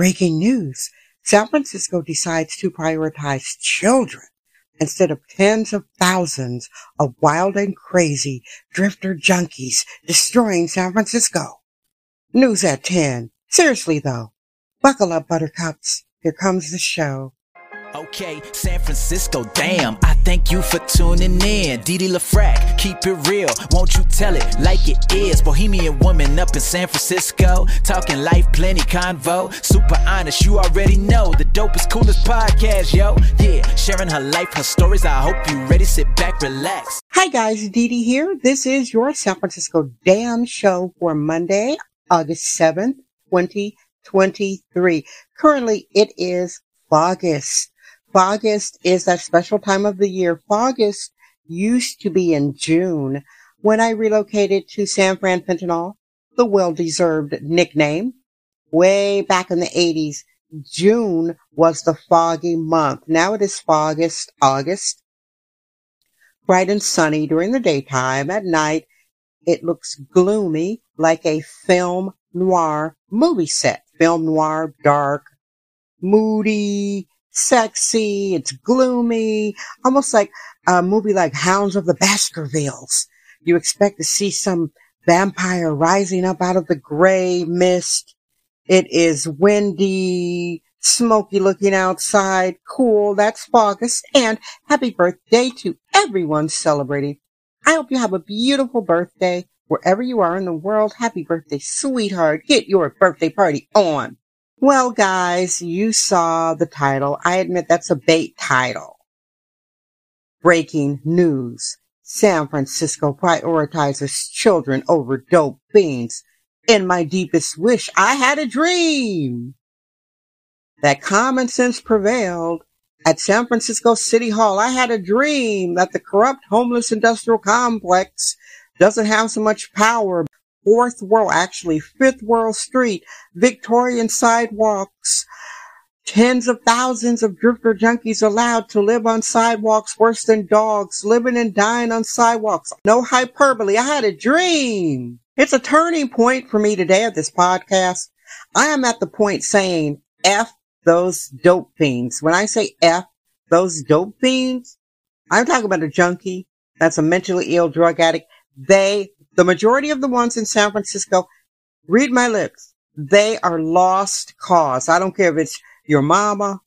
Breaking news. San Francisco decides to prioritize children instead of tens of thousands of wild and crazy drifter junkies destroying San Francisco. News at 10. Seriously though, buckle up buttercups. Here comes the show. Okay, San Francisco, damn. I thank you for tuning in. Dee LaFrac, keep it real. Won't you tell it like it is? Bohemian woman up in San Francisco. Talking life, plenty convo. Super honest, you already know. The dopest, coolest podcast, yo. Yeah, sharing her life, her stories. I hope you ready. Sit back, relax. Hi guys, Dee here. This is your San Francisco Damn Show for Monday, August 7th, 2023. Currently, it is August. August is that special time of the year. August used to be in June when I relocated to San Fran Fentanyl, the well-deserved nickname. Way back in the 80s, June was the foggy month. Now it is August, August. Bright and sunny during the daytime. At night, it looks gloomy like a film noir movie set. Film noir, dark, moody, sexy, it's gloomy, almost like a movie like Hounds of the Baskervilles. You expect to see some vampire rising up out of the gray mist. It is windy, smoky looking outside, cool. That's August. And happy birthday to everyone celebrating. I hope you have a beautiful birthday wherever you are in the world. Happy birthday, sweetheart. Get your birthday party on. Well, guys, you saw the title. I admit that's a bait title. Breaking news. San Francisco prioritizes children over dope fiends. In my deepest wish, I had a dream that common sense prevailed at San Francisco City Hall. I had a dream that the corrupt homeless industrial complex doesn't have so much power, fourth world, actually fifth world street, Victorian sidewalks, tens of thousands of drifter junkies allowed to live on sidewalks worse than dogs, living and dying on sidewalks. No hyperbole. I had a dream. It's a turning point for me today of this podcast. I am at the point saying F those dope fiends. When I say F those dope fiends, I'm talking about a junkie that's a mentally ill drug addict. They the majority of the ones in San Francisco, read my lips, they are lost cause. I don't care if it's your mama,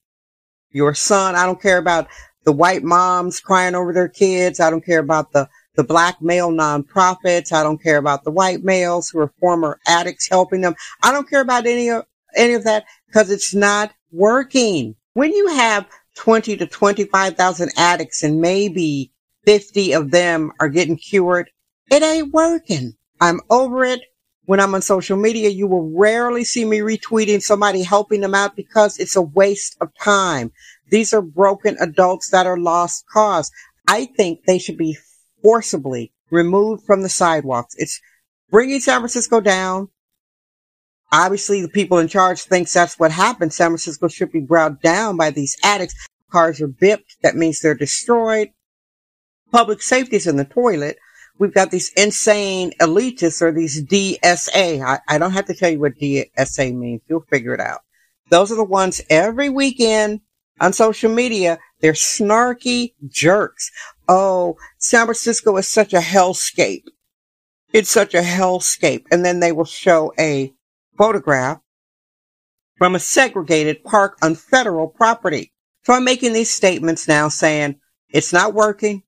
your son. I don't care about the white moms crying over their kids. I don't care about the, the black male nonprofits. I don't care about the white males who are former addicts helping them. I don't care about any of, any of that because it's not working. When you have 20 to 25,000 addicts and maybe 50 of them are getting cured, it ain't working. I'm over it. When I'm on social media, you will rarely see me retweeting somebody helping them out because it's a waste of time. These are broken adults that are lost cause. I think they should be forcibly removed from the sidewalks. It's bringing San Francisco down. Obviously, the people in charge thinks that's what happened. San Francisco should be brought down by these addicts. Cars are bipped. That means they're destroyed. Public safety is in the toilet we've got these insane elitists or these DSA. I, I don't have to tell you what DSA means. You'll figure it out. Those are the ones every weekend on social media. They're snarky jerks. Oh, San Francisco is such a hellscape. It's such a hellscape. And then they will show a photograph from a segregated park on federal property. So I'm making these statements now saying it's not working.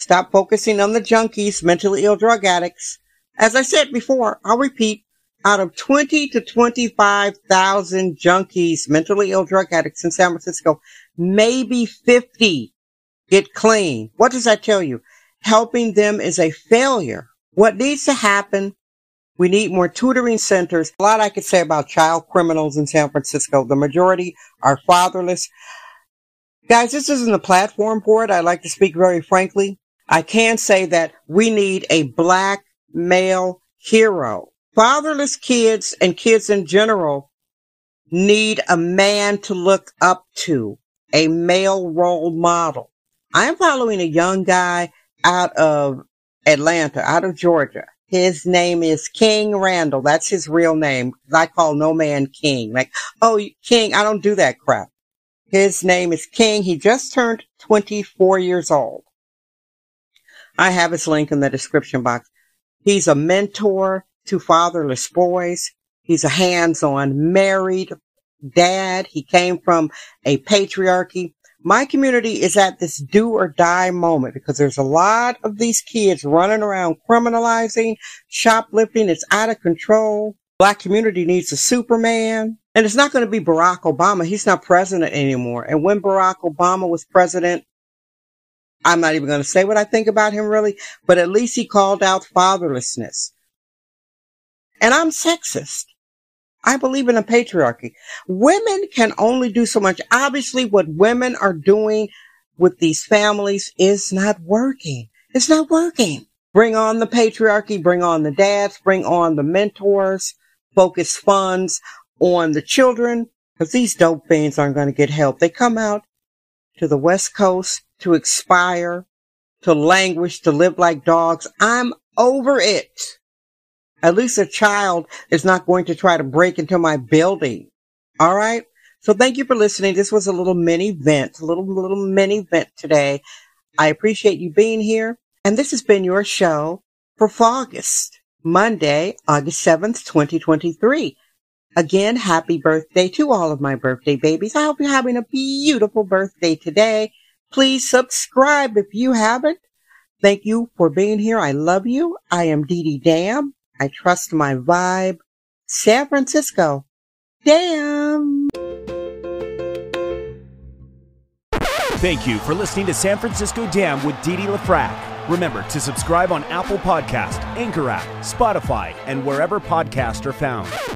Stop focusing on the junkies, mentally ill drug addicts. As I said before, I'll repeat, out of 20 to 25,000 junkies, mentally ill drug addicts in San Francisco, maybe 50 get clean. What does that tell you? Helping them is a failure. What needs to happen? We need more tutoring centers. A lot I could say about child criminals in San Francisco. The majority are fatherless. Guys, this isn't a platform for it. I like to speak very frankly. I can say that we need a black male hero. Fatherless kids and kids in general need a man to look up to, a male role model. I'm following a young guy out of Atlanta, out of Georgia. His name is King Randall. That's his real name. I call no man King. Like, oh, King, I don't do that crap. His name is King. He just turned 24 years old. I have his link in the description box. He's a mentor to fatherless boys. He's a hands-on married dad. He came from a patriarchy. My community is at this do or die moment because there's a lot of these kids running around criminalizing, shoplifting. It's out of control. Black community needs a Superman. And it's not going to be Barack Obama. He's not president anymore. And when Barack Obama was president, I'm not even going to say what I think about him really, but at least he called out fatherlessness. And I'm sexist. I believe in a patriarchy. Women can only do so much. Obviously, what women are doing with these families is not working. It's not working. Bring on the patriarchy, bring on the dads, bring on the mentors, focus funds on the children, because these dope fiends aren't going to get help. They come out to the West Coast to expire, to languish, to live like dogs. I'm over it. At least a child is not going to try to break into my building. All right. So thank you for listening. This was a little mini vent, a little, little mini vent today. I appreciate you being here. And this has been your show for August, Monday, August 7th, 2023. Again, happy birthday to all of my birthday babies. I hope you're having a beautiful birthday today. Please subscribe if you haven't. Thank you for being here. I love you. I am Dee Dee Dam. I trust my vibe. San Francisco. Damn. Thank you for listening to San Francisco Damn with Dee Dee LaFrac. Remember to subscribe on Apple Podcast, Anchor app, Spotify, and wherever podcasts are found.